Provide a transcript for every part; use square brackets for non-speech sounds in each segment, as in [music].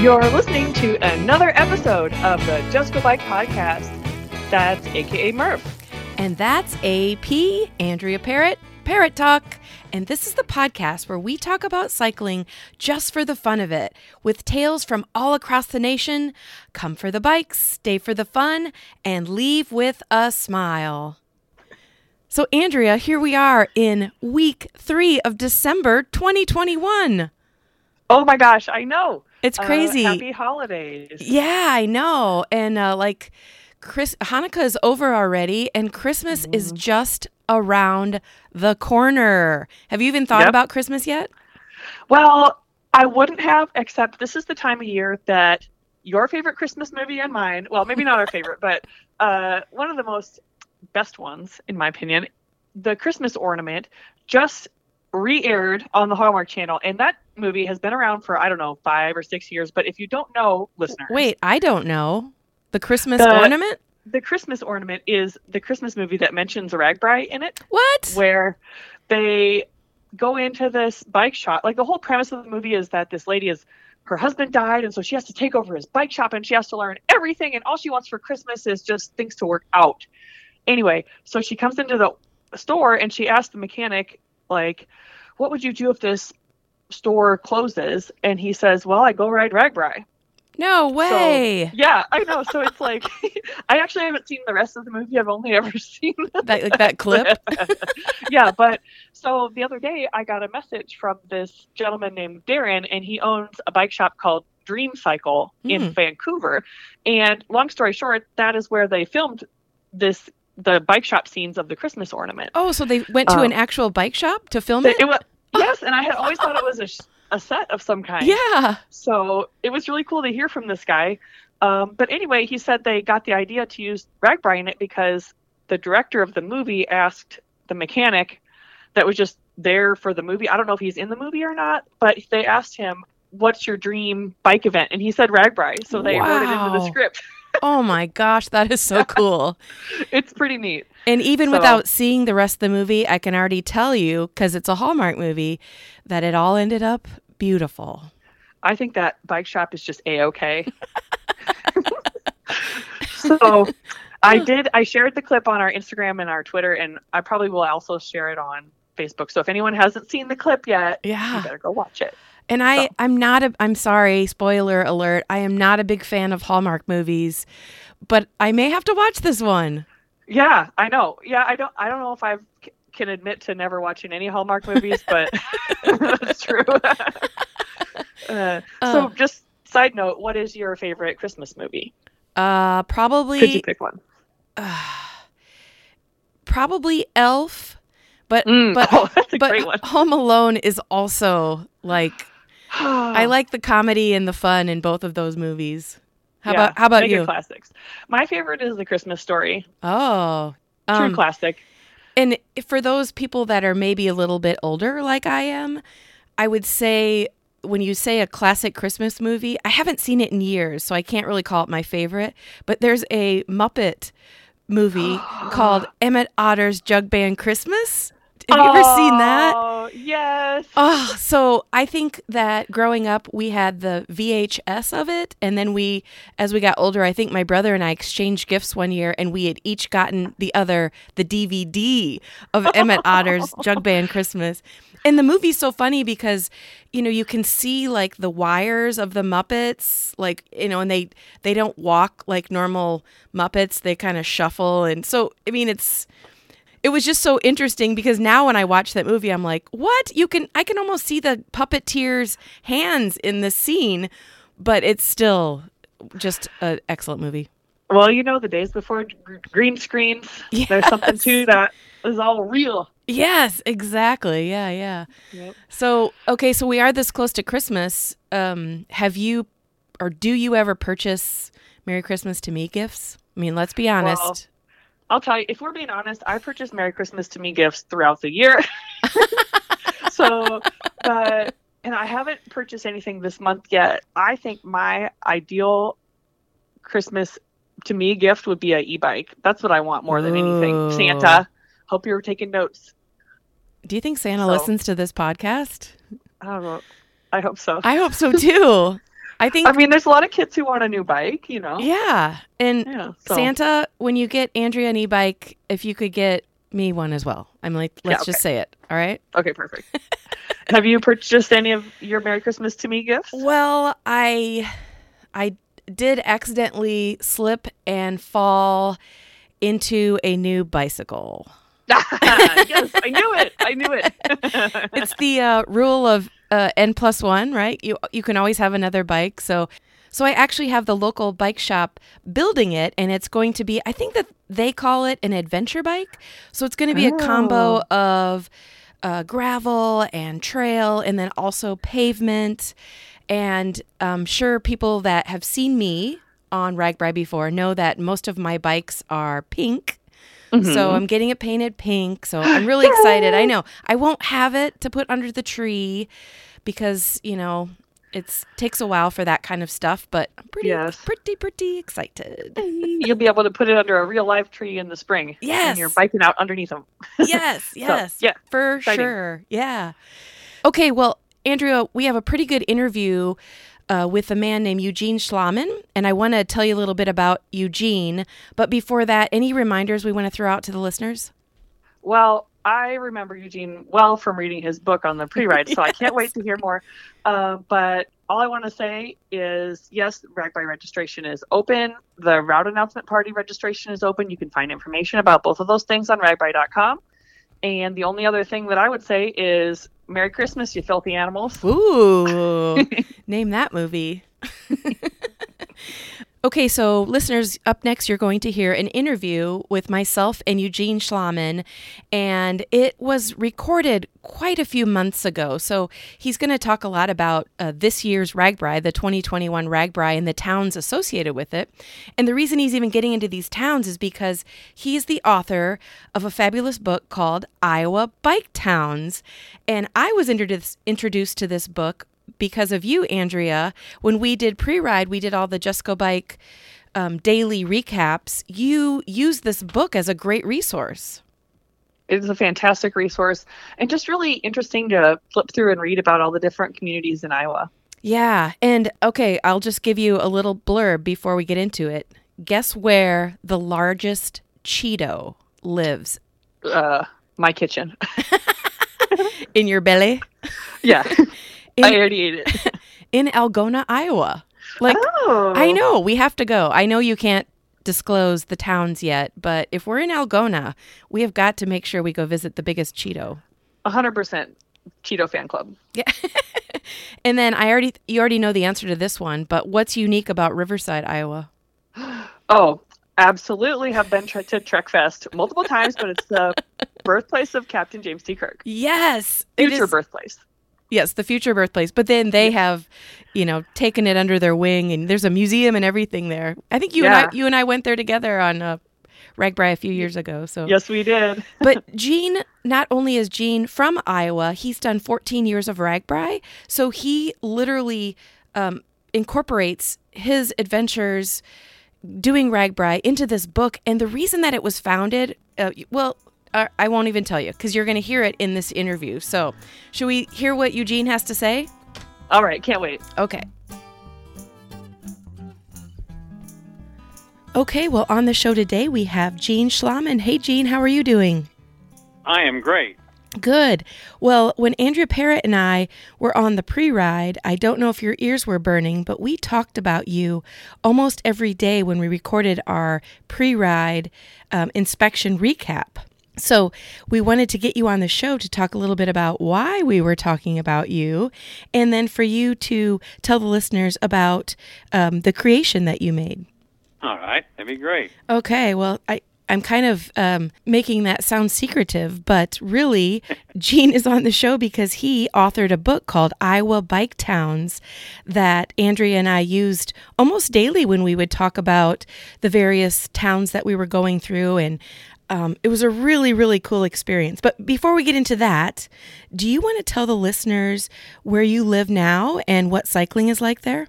You're listening to another episode of the Just Go Bike podcast. That's AKA Murph. And that's AP, Andrea Parrott, Parrot Talk. And this is the podcast where we talk about cycling just for the fun of it, with tales from all across the nation. Come for the bikes, stay for the fun, and leave with a smile. So, Andrea, here we are in week three of December 2021. Oh my gosh, I know. It's Uh, crazy. happy holidays. Yeah, I know. And uh, like Chris Hanukkah is over already and Christmas Mm-hmm. is just around the corner. Have you even thought Yep. about Christmas yet? Well, I wouldn't have, except this is the time of year that your favorite Christmas movie and mine, well, maybe not our favorite, [laughs] but uh, one of the most best ones, in my opinion, The Christmas Ornament, just re aired on the Hallmark Channel. And that movie has been around for, I don't know, five or six years. But if you don't know, listeners, Wait, I don't know. The Christmas The- ornament? The Christmas Ornament is the Christmas movie that mentions RAGBRAI in it. What? where they go into this bike shop. Like the whole premise of the movie is that this lady is her husband died, and so she has to take over his bike shop and she has to learn everything. And all she wants for Christmas is just things to work out. Anyway, so she comes into the store and she asks the mechanic, like, "What would you do if this store closes?" And he says, "Well, I go ride RAGBRAI." No way. Yeah, I know. So it's like, [laughs] I actually haven't seen the rest of the movie. I've only ever [laughs] seen that like that clip? [laughs] yeah, but so the other day I got a message from this gentleman named Darren, and he owns a bike shop called Dream Cycle in Mm. Vancouver. And long story short, that is where they filmed this the bike shop scenes of the Christmas ornament. Oh, so they went to Um, an actual bike shop to film it? it was yes, and I had always thought it was a, a set of some kind. Yeah. So it was really cool to hear from this guy. Um, but anyway, he said they got the idea to use RAGBRAI in it because the director of the movie asked the mechanic that was just there for the movie. I don't know if he's in the movie or not, but they asked him, "What's your dream bike event?" And he said RAGBRAI. So they wrote it into the script. [laughs] Oh my gosh, that is so [laughs] cool. it's pretty neat. And even So- without seeing the rest of the movie, I can already tell you, because it's a Hallmark movie, that it all ended up beautiful. I think that bike shop is just a okay. [laughs] so I did. I shared the clip on our Instagram and our Twitter, and I probably will also share it on Facebook. So if anyone hasn't seen the clip yet, yeah. you better go watch it. And I, So- I'm not a, I'm sorry, spoiler alert. I am not a big fan of Hallmark movies, but I may have to watch this one. Yeah, I know. Yeah, I don't. I don't know if I can admit to never watching any Hallmark movies, but [laughs] that's true. [laughs] uh, so Oh. just side note, what is your favorite Christmas movie? Uh, probably. Could you pick one? [sighs] probably Elf, but, Mm, but, [laughs] oh, but. Home Alone is also like, I [sighs] like the comedy and the fun in both of those movies. How Yeah, about, how about you? Classics. My favorite is the Christmas Story. Oh, True um, classic. And for those people that are maybe a little bit older, like I am, I would say when you say a classic Christmas movie, I haven't seen it in years, so I can't really call it my favorite. But there's a Muppet movie [gasps] called Emmett Otter's Jug Band Christmas. Have you ever seen that? Oh yes. Oh, so I think that growing up, we had the VHS of it. And then we, as we got older, I think my brother and I exchanged gifts one year and we had each gotten the other the DVD of Emmett Otter's [laughs] Jug Band Christmas. And the movie's so funny because, you know, you can see like the wires of the Muppets, like, you know, and they, they don't walk like normal Muppets. They kind of shuffle. And so, I mean, it's, it was just so interesting because now when I watch that movie, I'm like, what? You can, I can almost see the puppeteer's hands in the scene, but it's still just an excellent movie. Well, you know, the days before green screens, there's something Yes. to that is all real. Yes, exactly. Yeah, yeah. Yep. So, okay, so we are this close to Christmas. Um, have you or do you ever purchase Merry Christmas to Me gifts? I mean, let's be honest. Well, I'll tell you, if we're being honest, I purchase Merry Christmas to me gifts throughout the year. [laughs] so, but, and I haven't purchased anything this month yet. I think my ideal Christmas to me gift would be a e-bike. That's what I want more than anything. Ooh. Santa. Hope you're taking notes. do you think Santa So- listens to this podcast? I don't know. I hope so. I hope so too. [laughs] I think I mean, there's a lot of kids who want a new bike, you know. yeah. And Yeah. So. Santa, when you get Andrea an e-bike, if you could get me one as well. I'm like, let's Yeah, just say it. All right. Okay, perfect. [laughs] Have you purchased any of your Merry Christmas to me gifts? Well, I I did accidentally slip and fall into a new bicycle. [laughs] yes, I knew it. I knew it. [laughs] It's the uh, rule of uh, n plus one, right? You you can always have another bike. So so I actually have the local bike shop building it, and it's going to be I think that they call it an adventure bike. So it's going to be a combo of uh, gravel and trail, and then also pavement. And I'm sure people that have seen me on RAGBRAI before know that most of my bikes are pink. So mm-hmm. I'm getting it painted pink. So I'm [gasps] really excited. I know I won't have it to put under the tree because you know it's takes a while for that kind of stuff. But I'm pretty, Yes. pretty, pretty excited. [laughs] You'll be able to put it under a real live tree in the spring. Yes. And you're biking out underneath them. [laughs] yes, yes, yeah, for exciting. sure. Yeah. Okay, well, Andrea, we have a pretty good interview uh, with a man named Eugene Schlaman, and I want to tell you a little bit about Eugene. But before that, any reminders we want to throw out to the listeners? Well, I remember Eugene well from reading his book on the pre-ride, so I can't wait [laughs] to hear more. Uh, but all I want to say is, yes, RAGBRAI registration is open. The route announcement party registration is open. You can find information about both of those things on ragbrai.com. And the only other thing that I would say is, Merry Christmas, you filthy animals. Ooh, [laughs] name that movie. [laughs] okay, so listeners, up next, you're going to hear an interview with myself and Eugene Schlaman, and it was recorded quite a few months ago. So he's going to talk a lot about uh, this year's RAGBRAI, the 2021 RAGBRAI, and the towns associated with it. And the reason he's even getting into these towns is because he's the author of a fabulous book called Iowa Bike Towns. And I was introduced introduced to this book because of you, Andrea. When we did pre ride, we did all the Just Go Bike um, daily recaps. You use this book as a great resource. It is a fantastic resource and just really interesting to flip through and read about all the different communities in Iowa. Yeah. And okay, I'll just give you a little blurb before we get into it. Guess where the largest Cheeto lives? Uh, my kitchen. [laughs] In your belly? yeah, [laughs] In, I already ate it. [laughs] in Algona, Iowa. Like, oh, I know we have to go. I know you can't disclose the towns yet, but if we're in Algona, we have got to make sure we go visit the biggest Cheeto. 100% Cheeto fan club. Yeah. [laughs] and then I already you already know the answer to this one, but what's unique about Riverside, Iowa? [gasps] Oh, absolutely have been tre- to Trekfest multiple times, but it's the [laughs] birthplace of Captain James T. Kirk. Yes, it Future is- birthplace. Yes, the future birthplace. But then they have, you know, taken it under their wing, and there's a museum and everything there. I think you and I, you and I went there together on uh, RAGBRAI a few years ago. So, Yes, we did. [laughs] but Gene, not only is Gene from Iowa, he's done 14 years of RAGBRAI, so he literally um, incorporates his adventures doing RAGBRAI into this book. And the reason that it was founded, uh, well. Uh, I won't even tell you because you're going to hear it in this interview. So, should we hear what Eugene has to say? All right, can't wait. Okay. Okay, well, on the show today, we have Gene Schlaman. Hey, Gene, how are you doing? I am great. Good. Well, when Andrea Parrott and I were on the pre ride, I don't know if your ears were burning, but we talked about you almost every day when we recorded our pre ride um, inspection recap. So, we wanted to get you on the show to talk a little bit about why we were talking about you, and then for you to tell the listeners about um, the creation that you made. All right, that'd be great. Okay, well, I, I'm kind of um, making that sound secretive, but really, [laughs] Gene is on the show because he authored a book called Iowa Bike Towns that Andrea and I used almost daily when we would talk about the various towns that we were going through. And um, it was a really, really cool experience. But before we get into that, do you want to tell the listeners where you live now and what cycling is like there?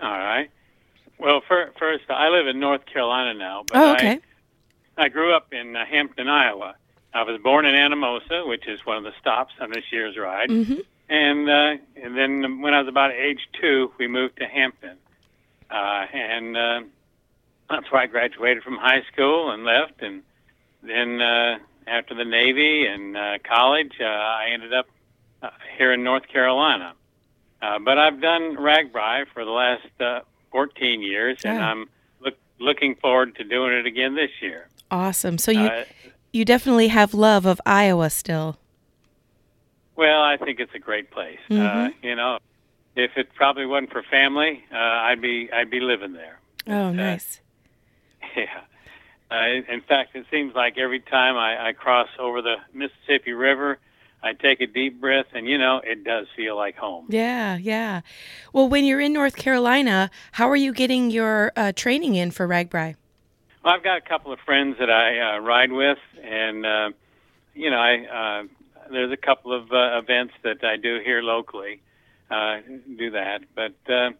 All right. Well, fir- first, I live in North Carolina now, but Oh, okay. I, I grew up in uh, Hampton, Iowa. I was born in Anamosa, which is one of the stops on this year's ride. hmm and uh, and then when I was about age two, we moved to Hampton, uh, and uh, that's why I graduated from high school and left, and then uh, after the Navy and uh, college, uh, I ended up uh, here in North Carolina. Uh, but I've done RAGBRAI for the last uh, 14 years, and I'm look, looking forward to doing it again this year. Awesome. So you Uh, you definitely have love of Iowa still. Well, I think it's a great place. Uh, Mhm. you know, if it probably wasn't for family, uh, I'd be I'd be living there. Oh, Uh, nice. [laughs] Yeah. Uh, in fact, it seems like every time I, I cross over the Mississippi River, I take a deep breath, and you know, it does feel like home. Yeah, yeah. Well, when you're in North Carolina, how are you getting your uh, training in for RAGBRAI? Well, I've got a couple of friends that I uh, ride with, and uh, you know, I uh, there's a couple of uh, events that I do here locally. Uh, do that, but uh,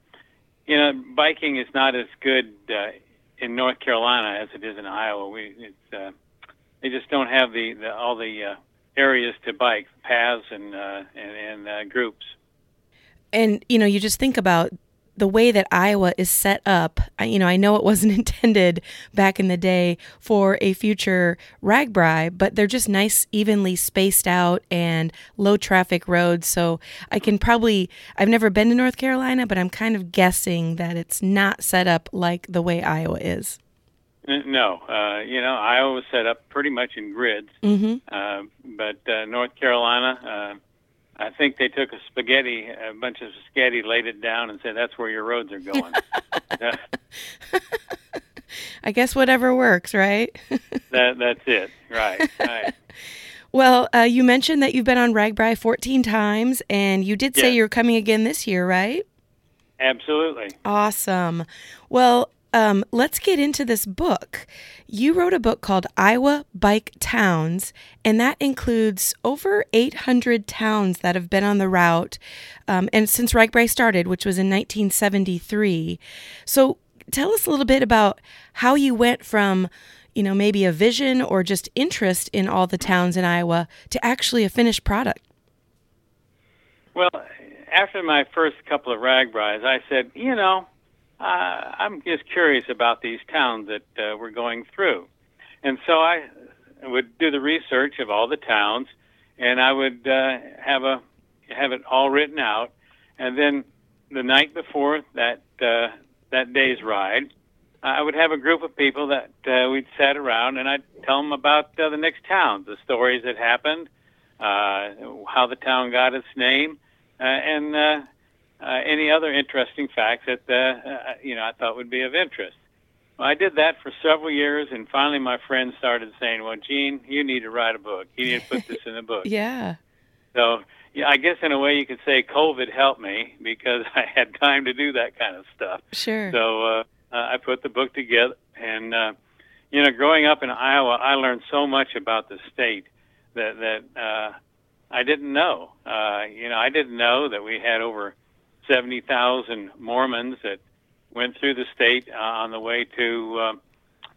you know, biking is not as good uh, in North Carolina as it is in Iowa. We it's uh, they just don't have the, the all the uh, areas to bike, paths and uh, and, and uh, groups. And you know, you just think about the way that Iowa is set up. I, you know, I know it wasn't [laughs] intended back in the day for a future RAGBRAI, but they're just nice, evenly spaced out and low traffic roads. So I can probably, I've never been to North Carolina, but I'm kind of guessing that it's not set up like the way Iowa is. No, uh, you know, Iowa was set up pretty much in grids. Mm-hmm. Uh, but uh, North Carolina, uh, I think they took a spaghetti, a bunch of spaghetti, laid it down, and said, "That's where your roads are going." [laughs] I guess whatever works, right? [laughs] that that's it, right? Right. [laughs] well, uh, you mentioned that you've been on RAGBRAI 14 times, and you did say Yeah. you're coming again this year, right? Absolutely. Awesome. Well, um, let's get into this book. You wrote a book called Iowa Bike Towns, and that includes over 800 towns that have been on the route, um, and since RAGBRAI started, which was in 1973. So, tell us a little bit about how you went from, you know, maybe a vision or just interest in all the towns in Iowa to actually a finished product. Well, after my first couple of RAGBRAIs, I said, you know, uh, I'm just curious about these towns that uh, we're going through, and so I would do the research of all the towns, and I would uh, have a have it all written out, and then the night before that uh, that day's ride, I would have a group of people that uh, we'd sat around, and I'd tell them about uh, the next town, the stories that happened, uh, how the town got its name, uh, and uh, uh, any other interesting facts that uh, uh, you know I thought would be of interest. Well, I did that for several years, and finally my friends started saying, "Well, Gene, you need to write a book. You need to put this in a book." [laughs] Yeah. So, yeah, I guess in a way you could say COVID helped me because [laughs] I had time to do that kind of stuff. Sure. So uh, uh, I put the book together, and uh, you know, growing up in Iowa, I learned so much about the state that that uh, I didn't know. Uh, you know, I didn't know that we had over seventy thousand Mormons that went through the state uh, on the way to. Uh,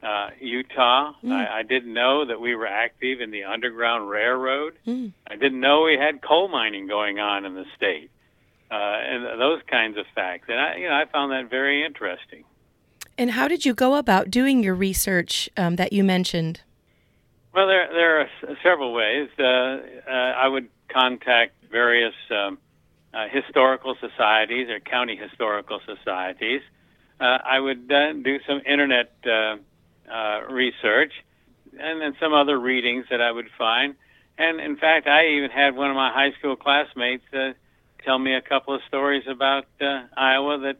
uh, Utah. Mm. I, I didn't know that we were active in the Underground Railroad. Mm. I didn't know we had coal mining going on in the state, uh, and those kinds of facts. And I, you know, I found that very interesting. And how did you go about doing your research um, that you mentioned? Well, there there are s- several ways. Uh, uh, I would contact various um, uh, historical societies or county historical societies. Uh, I would uh, do some internet uh, uh, research, and then some other readings that I would find. And in fact, I even had one of my high school classmates uh, tell me a couple of stories about Iowa that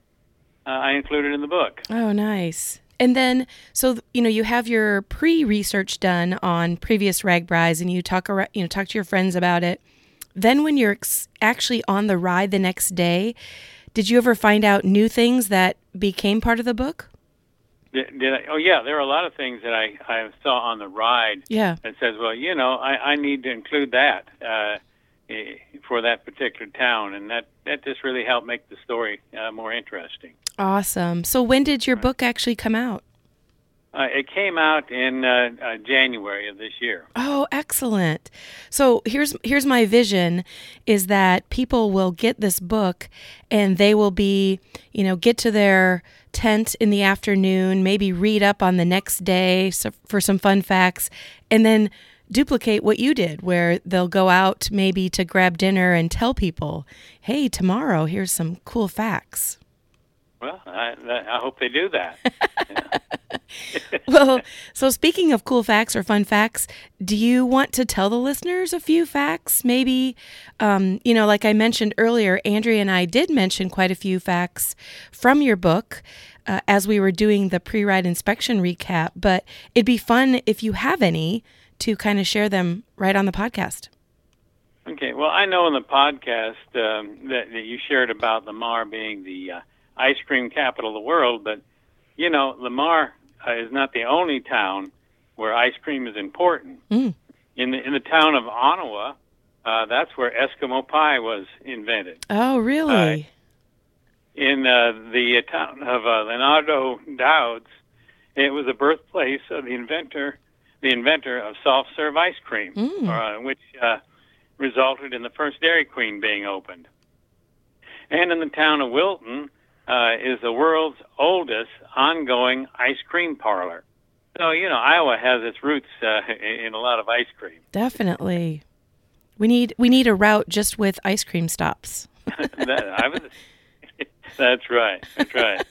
I included in the book. Oh, nice. And then, so you know, you have your pre-research done on previous RAGBRAIs, and you talk, ar- you know, talk to your friends about it. Then, when you're ex- actually on the ride the next day, did you ever find out new things that became part of the book? Did, did I, oh yeah, there are a lot of things that I, I saw on the ride Yeah. that says, well, you know, I, I need to include that uh, eh, for that particular town, and that that just really helped make the story uh, more interesting. Awesome. So, when did your book actually come out? Uh, it came out in uh, uh, January of this year. Oh, excellent. So here's here's my vision is that people will get this book and they will be, you know, get to their tent in the afternoon, maybe read up on the next day for some fun facts and then duplicate what you did where they'll go out maybe to grab dinner and tell people, "Hey, tomorrow here's some cool facts." Well, I, I hope they do that. [laughs] well, so speaking of cool facts or fun facts, do you want to tell the listeners a few facts? Maybe, um, you know, like I mentioned earlier, Andrea and I did mention quite a few facts from your book uh, as we were doing the pre ride inspection recap, but it'd be fun if you have any to kind of share them right on the podcast. Okay. Well, I know in the podcast um, that, that, you shared about Le Mars being the uh, ice cream capital of the world, but you know, Le Mars uh, is not the only town where ice cream is important. Mm. In the in the town of Onawa, uh, that's where Eskimo pie was invented. Oh, really? Uh, in uh, the town of uh, Leonardo Dowds, it was the birthplace of the inventor, the inventor of soft serve ice cream, mm. which resulted in the first Dairy Queen being opened. And in the town of Wilton, uh, is the world's oldest ongoing ice cream parlor. So, you know, Iowa has its roots uh, [laughs] in a lot of ice cream. Definitely. We need we need a route just with ice cream stops. [laughs] [laughs] that, I was, that's right. That's right.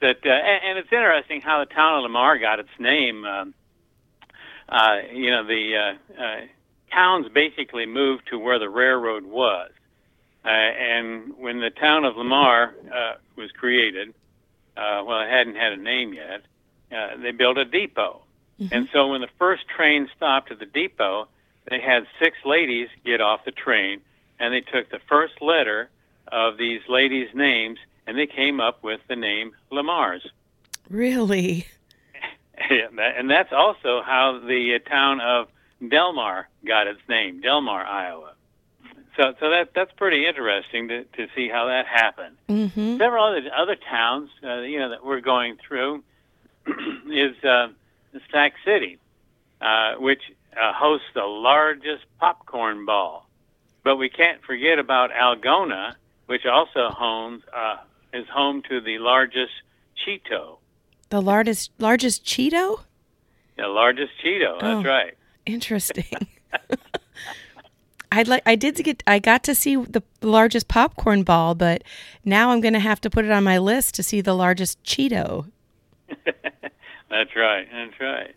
that uh, and, and, it's interesting how the town of Le Mars got its name. Um, uh, you know, the uh, uh, towns basically moved to where the railroad was. Uh, and when the town of Le Mars uh, was created, uh, well, it hadn't had a name yet, uh, they built a depot. Mm-hmm. And so when the first train stopped at the depot, they had six ladies get off the train, and they took the first letter of these ladies' names, and they came up with the name Le Mars. Really? [laughs] and that's also how the uh, town of Delmar got its name, Delmar, Iowa. So, so that that's pretty interesting to, to see how that happened. Mm-hmm. Several other other towns, uh, you know, that we're going through [clears throat] is uh, Sac City, uh, which uh, hosts the largest popcorn ball. But we can't forget about Algona, which also homes uh, is home to the largest Cheeto. The largest largest Cheeto. The largest Cheeto. That's oh, right. Interesting. [laughs] I'd like I did get I got to see the largest popcorn ball, but now I'm going to have to put it on my list to see the largest Cheeto. [laughs] that's right. That's right.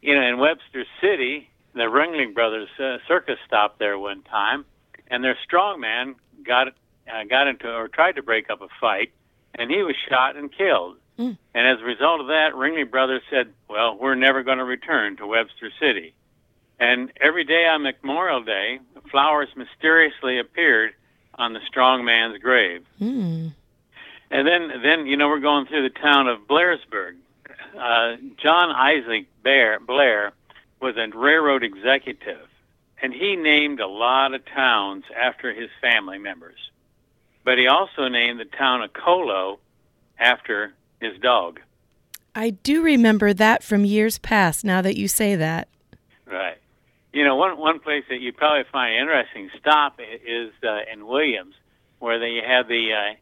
You know, in Webster City, the Ringling Brothers uh, circus stopped there one time, and their strongman got uh, got into or tried to break up a fight, and he was shot and killed. Mm. And as a result of that, Ringling Brothers said, "Well, we're never going to return to Webster City." And every day on Memorial Day, flowers mysteriously appeared on the strong man's grave. Mm. And then, then you know, we're going through the town of Blairsburg. Uh, John Isaac Bear, Blair was a railroad executive, and he named a lot of towns after his family members. But he also named the town of Colo after his dog. I do remember that from years past. Now that you say that, right? You know, one one place that you probably find interesting stop is uh, in Williams, where they have the uh,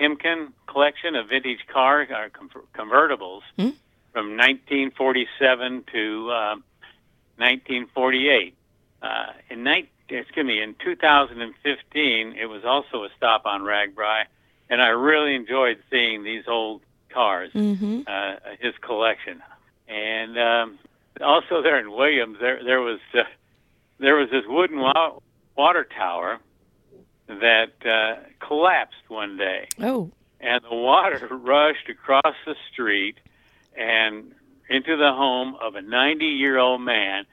Hemken collection of vintage cars or convertibles hmm? from 1947 to uh, 1948. Uh, in ni- excuse me, in 2015, it was also a stop on RAGBRAI, and I really enjoyed seeing these old cars, mm-hmm. uh, his collection, and um, also there in Williams, there there was uh, there was this wooden wa- water tower that uh, collapsed one day, oh, and the water [laughs] rushed across the street and into the home of a 90 year old man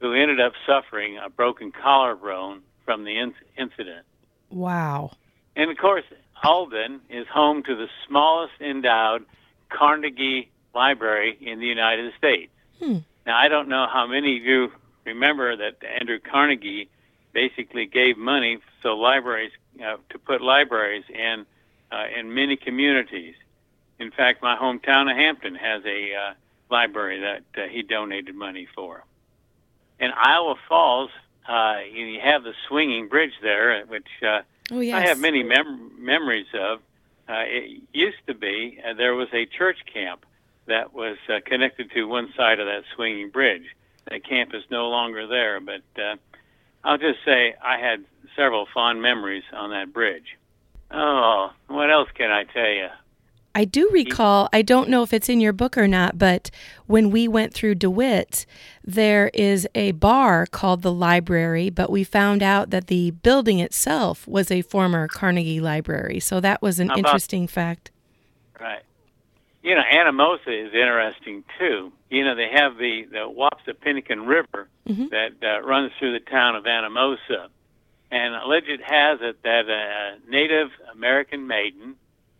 who ended up suffering a broken collarbone from the in- incident. wow. And of course, Alden is home to the smallest endowed Carnegie Library in the United States. Hmm. Now, I don't know how many of you remember that Andrew Carnegie basically gave money so libraries uh, to put libraries in uh, in many communities, in fact, my hometown of Hampton has a uh, library that uh, he donated money for. In Iowa Falls, uh, you have the swinging bridge there, which uh, Oh yes. I have many mem- memories of. Uh, it used to be uh, there was a church camp that was uh, connected to one side of that swinging bridge. That camp is no longer there, but uh, I'll just say I had several fond memories on that bridge. Oh, what else can I tell you? I do recall, I don't know if it's in your book or not, but when we went through DeWitt, there is a bar called the Library, but we found out that the building itself was a former Carnegie Library. So that was an about- interesting fact. Right. You know, Anamosa is interesting too. You know, they have the the Wapsipinicon River Mhm. that uh, runs through the town of Anamosa, and legend has it that a Native American maiden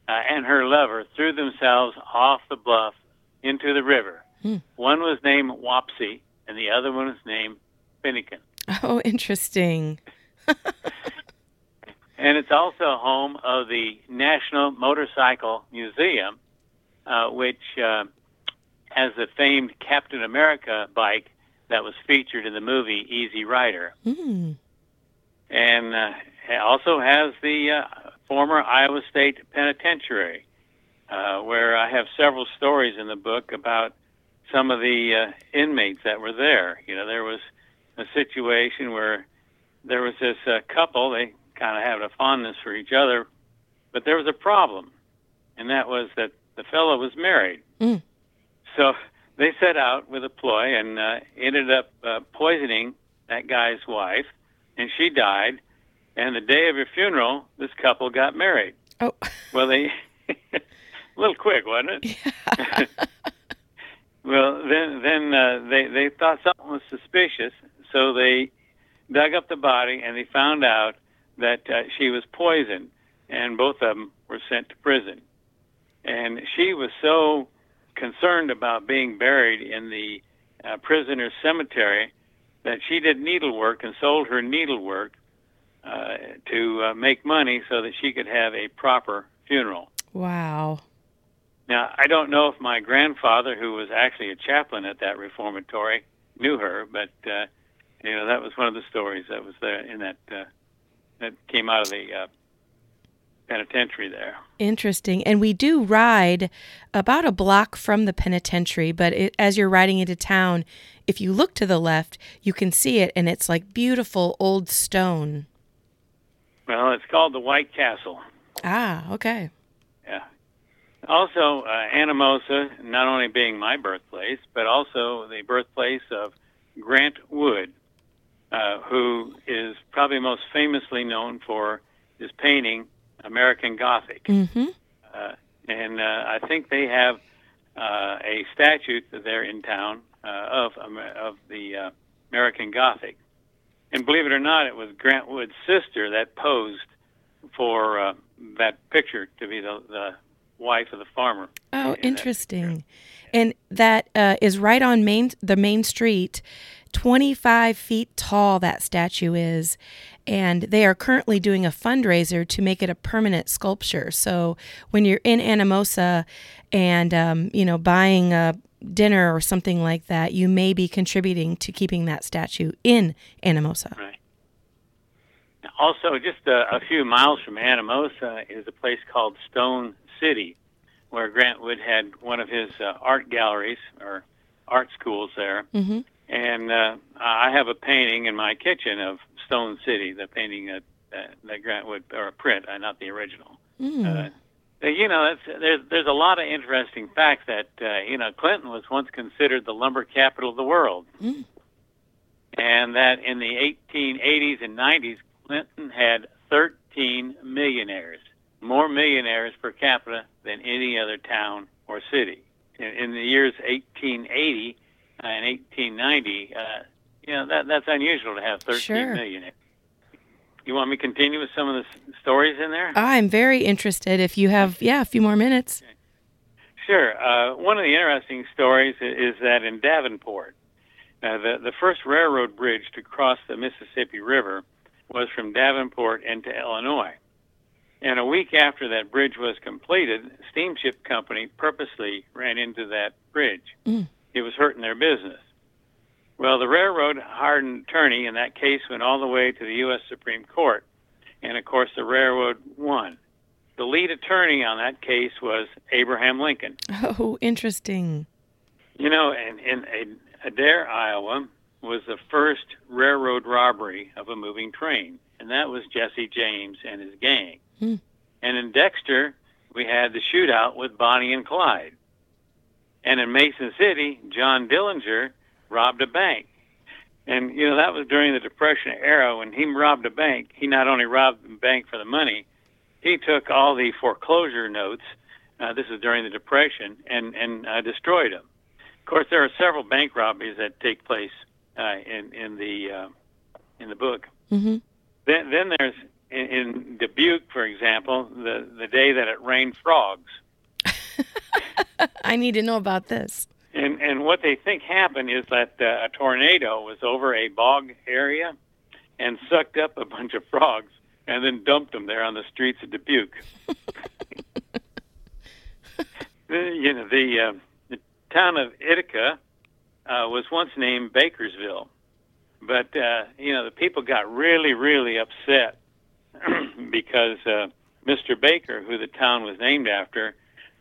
uh, and her lover threw themselves off the bluff into the river. Hmm. One was named Wapsi, and the other one was named Finnegan. Oh, interesting. [laughs] And it's also home of the National Motorcycle Museum, uh, which uh, has the famed Captain America bike that was featured in the movie Easy Rider. Hmm. And uh, it also has the uh, former Iowa State Penitentiary, uh, where I have several stories in the book about some of the uh, inmates that were there. You know, there was a situation where there was this uh, couple, they kind of had a fondness for each other, but there was a problem, and that was that the fellow was married. Mm. So they set out with a ploy and uh, ended up uh, poisoning that guy's wife, and she died. And the day of her funeral, this couple got married. Oh, [laughs] Well, they [laughs] a little quick, wasn't it? Yeah. [laughs] well, then then uh, they they thought something was suspicious, so they dug up the body and they found out that uh, she was poisoned, and both of them were sent to prison. And she was so concerned about being buried in the uh, prisoner cemetery that she did needlework and sold her needlework uh, to uh, make money so that she could have a proper funeral. wow. Now, I don't know if my grandfather, who was actually a chaplain at that reformatory, knew her, but uh, you know that was one of the stories that was there in that uh, that came out of the uh, penitentiary there. Interesting. And we do ride about a block from the penitentiary, but it, as you're riding into town, if you look to the left, you can see it, and it's like beautiful old stone. Well, it's called the White Castle. Ah, okay. Yeah. Also, uh, Anamosa, not only being my birthplace, but also the birthplace of Grant Wood, uh, who is probably most famously known for his painting American Gothic. Mm-hmm. Uh, and uh, I think they have uh, a statue there in town uh, of of the uh, American Gothic. And believe it or not, it was Grant Wood's sister that posed for uh, that picture to be the, the wife of the farmer. Oh, in that interesting. And that uh, is right on main the main street. 25 feet tall that statue is and they are currently doing a fundraiser to make it a permanent sculpture so when you're in anamosa and um, you know buying a dinner or something like that you may be contributing to keeping that statue in anamosa Right. Also, just a, a few miles from Anamosa is a place called Stone City, where Grant Wood had one of his uh, art galleries or art schools there. hmm And uh, I have a painting in my kitchen of Stone City, the painting that, that, that Grant Wood, or a print, uh, not the original. mm. Uh, you know, that's, there's there's a lot of interesting facts that uh, you know Clinton was once considered the lumber capital of the world, Mm. and that in the 1880s and 90s, Clinton had 13 millionaires, more millionaires per capita than any other town or city. In, in the years 1880 and 1890, uh, know that that's unusual to have 13 Sure. millionaires. You want me to continue with some of the s- stories in there? i'm very interested if you have yeah a few more minutes Sure. Uh, one of the interesting stories is that in Davenport, uh, the the first railroad bridge to cross the Mississippi River was from Davenport into Illinois, And a week after that bridge was completed, steamship company purposely ran into that bridge. Mm. It was hurting their business. Well, the railroad hired an attorney, and that case went all the way to the U.S. Supreme Court. And of course, the railroad won. The lead attorney on that case was Abraham Lincoln. Oh, interesting. You know, in, in Adair, Iowa, was the first railroad robbery of a moving train, and that was Jesse James and his gang. Hmm. And in Dexter, we had the shootout with Bonnie and Clyde. And in Mason City, John Dillinger robbed a bank. And, you know, that was during the Depression era. When he robbed a bank, he not only robbed the bank for the money, he took all the foreclosure notes. Uh, this is during the Depression, and and uh, destroyed them. Of course, there are several bank robberies that take place uh, in in the uh, in the book. hmm Then then there's in, in Dubuque, for example, the the day that it rained frogs. [laughs] I need to know about this. And and what they think happened is that uh, a tornado was over a bog area and sucked up a bunch of frogs and then dumped them there on the streets of Dubuque. [laughs] The- you know the uh, the town of Ithaca uh, was once named Bakersville, but uh, you know the people got really really upset [clears throat] because uh, Mr. Baker, who the town was named after,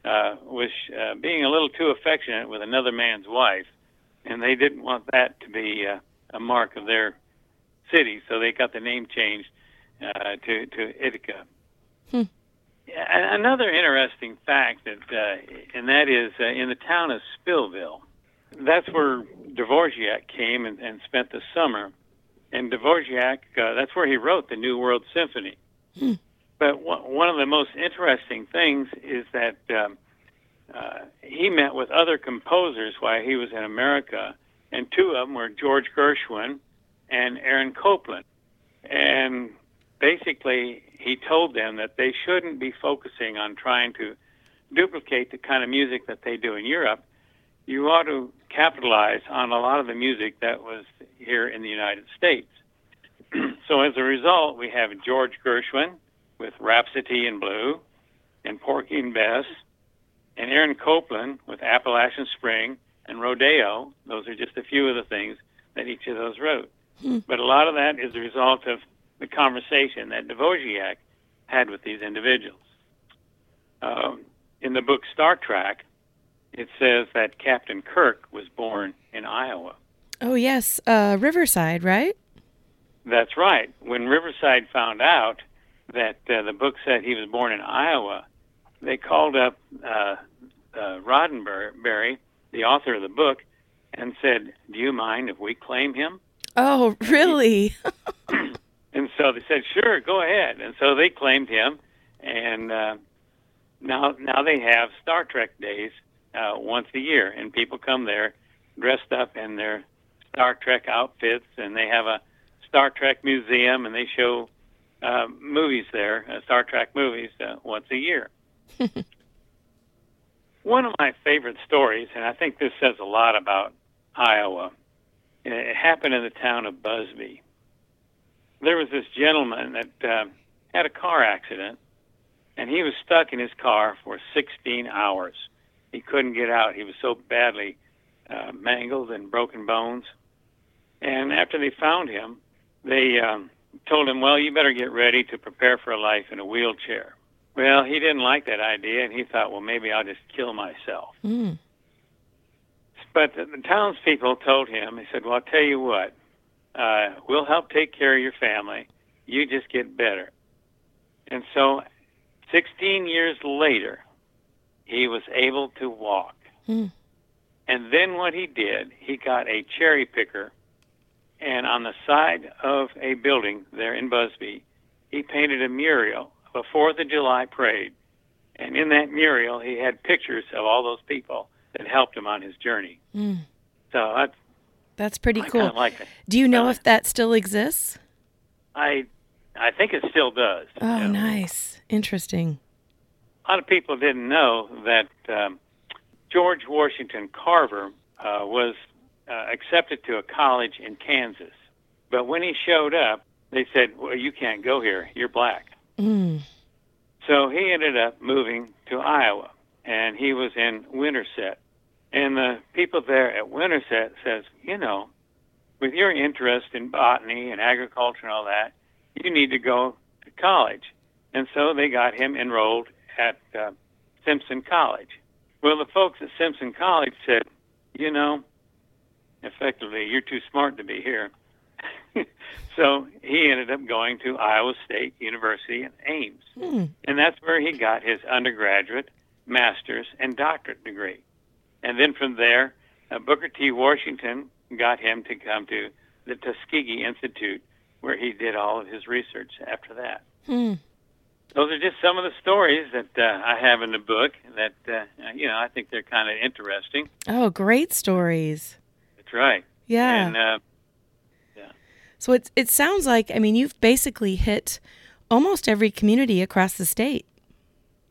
uh, was uh, being a little too affectionate with another man's wife, and they didn't want that to be uh, a mark of their city, so they got the name changed uh, to to Ithaca. Hmm. Another interesting fact that, uh, and that is uh, in the town of Spillville. That's where Dvorak came and, and spent the summer, and Dvorak, uh, that's where he wrote the New World Symphony. Hmm. But one of the most interesting things is that um, uh, he met with other composers while he was in America, and two of them were George Gershwin and Aaron Copland. And basically, he told them that they shouldn't be focusing on trying to duplicate the kind of music that they do in Europe. You ought to capitalize on a lot of the music that was here in the United States. [clears throat] so as a result, we have George Gershwin with Rhapsody in Blue and Porgy and Bess, and Aaron Copland with Appalachian Spring and Rodeo. Those are just a few of the things that each of those wrote. Hmm. But a lot of that is the result of the conversation that Dvorak had with these individuals. Um, in the book Star Trek, it says that Captain Kirk was born in Iowa. Oh, yes. Uh, Riverside, right? That's right. When Riverside found out that uh, the book said he was born in Iowa, they called up uh, uh, Roddenberry, the author of the book, and said, "Do you mind if we claim him?" Oh, really? [clears throat] And so they said, "Sure, go ahead." And so they claimed him, and uh, now now they have Star Trek days uh, once a year, and people come there dressed up in their Star Trek outfits, and they have a Star Trek museum, and they show uh, movies there, uh, Star Trek movies, uh, once a year. [laughs] One of my favorite stories, and I think this says a lot about Iowa, it happened in the town of Busby there was this gentleman that uh, had a car accident, and he was stuck in his car for 16 hours. He couldn't get out. He was so badly uh, mangled and broken bones. And after they found him, they um, told him, "Well, you better get ready to prepare for a life in a wheelchair." Well, he didn't like that idea, and he thought, "Well, maybe I'll just kill myself." Mm. But the, the townspeople told him, "He said, well, I'll tell you what." uh, we'll help take care of your family. You just get better. And so, 16 years later, he was able to walk. Hmm. And then what he did, he got a cherry picker, and on the side of a building there in Busby, he painted a mural of a Fourth of July parade. And in that mural, he had pictures of all those people that helped him on his journey. Mm. So that's That's pretty I cool. like it. Do you know Uh, if that still exists? I I think it still does. Oh, you know. nice. Interesting. A lot of people didn't know that um, George Washington Carver uh, was uh, accepted to a college in Kansas. But when he showed up, they said, "Well, you can't go here. You're black." Mm. So he ended up moving to Iowa, and he was in Winterset. And the people there at Winterset says, you know, with your interest in botany and agriculture and all that, you need to go to college. And so they got him enrolled at uh, Simpson College. Well, the folks at Simpson College said, you know, effectively, you're too smart to be here. [laughs] so he ended up going to Iowa State University in Ames. Hmm. And that's where he got his undergraduate, master's, and doctorate degree. And then from there, uh, Booker T. Washington got him to come to the Tuskegee Institute, where he did all of his research after that. Hmm. Those are just some of the stories that uh, I have in the book that, uh, you know, I think they're kind of interesting. Oh, great stories. That's right. Yeah. And uh, so it it sounds like I mean you've basically hit almost every community across the state.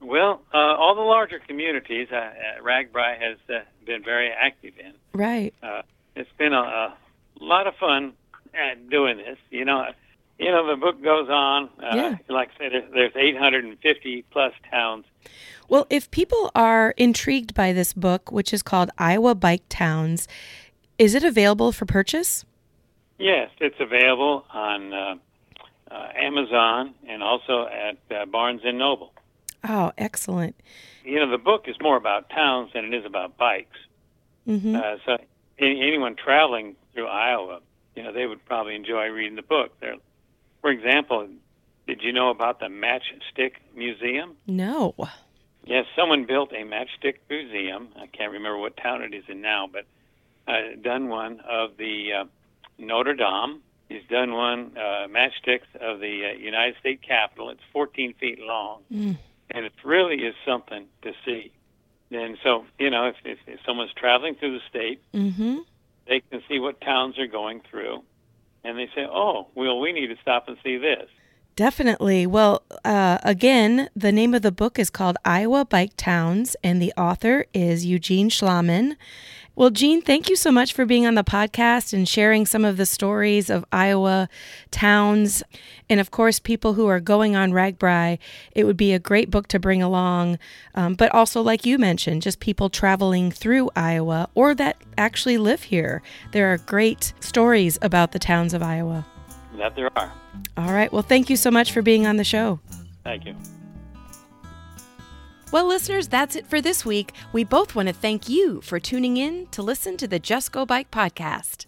Well, uh, all the larger communities, uh, uh, RAGBRAI has uh, been very active in. Right. Uh, it's been a, a lot of fun uh, doing this. You know, you know the book goes on. Uh, Yeah. Like I said, there's 850 plus towns. Well, if people are intrigued by this book, which is called Iowa Bike Towns, is it available for purchase? Yes, it's available on uh, uh, Amazon and also at uh, Barnes and Noble. Oh, excellent. You know, the book is more about towns than it is about bikes. hmm Uh, so any, anyone traveling through Iowa, you know, they would probably enjoy reading the book. There, for example, did you know about the Matchstick Museum? No. Yes, someone built a matchstick museum. I can't remember what town it is in now, but uh, done one of the uh, Notre Dame. He's done one uh, matchsticks of the uh, United States Capitol. It's 14 feet long, Mm. and it really is something to see. And so, you know, if, if, if someone's traveling through the state, hmm they can see what towns are going through, and they say, "Oh, well, we need to stop and see this." Definitely. Well, uh, again, the name of the book is called Iowa Bike Towns, and the author is Eugene Schlaman. Well, Gene, thank you so much for being on the podcast and sharing some of the stories of Iowa towns. And of course, people who are going on RAGBRAI, it would be a great book to bring along. Um, but also, like you mentioned, just people traveling through Iowa or that actually live here. There are great stories about the towns of Iowa. That there are. All right. Well, thank you so much for being on the show. Thank you. Well, listeners, that's it for this week. We both want to thank you for tuning in to listen to the Just Go Bike podcast.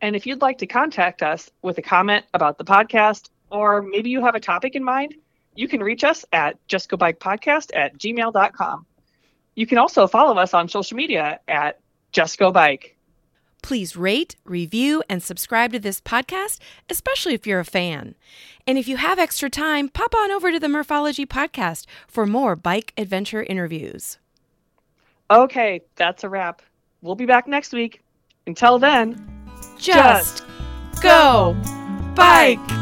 And if you'd like to contact us with a comment about the podcast, or maybe you have a topic in mind, you can reach us at justgobikepodcast at gmail.com. You can also follow us on social media at Just Go Bike. Please rate, review, and subscribe to this podcast, especially if you're a fan. And if you have extra time, pop on over to the Morphology podcast for more bike adventure interviews. Okay, that's a wrap. We'll be back next week. Until then, Just, go bike!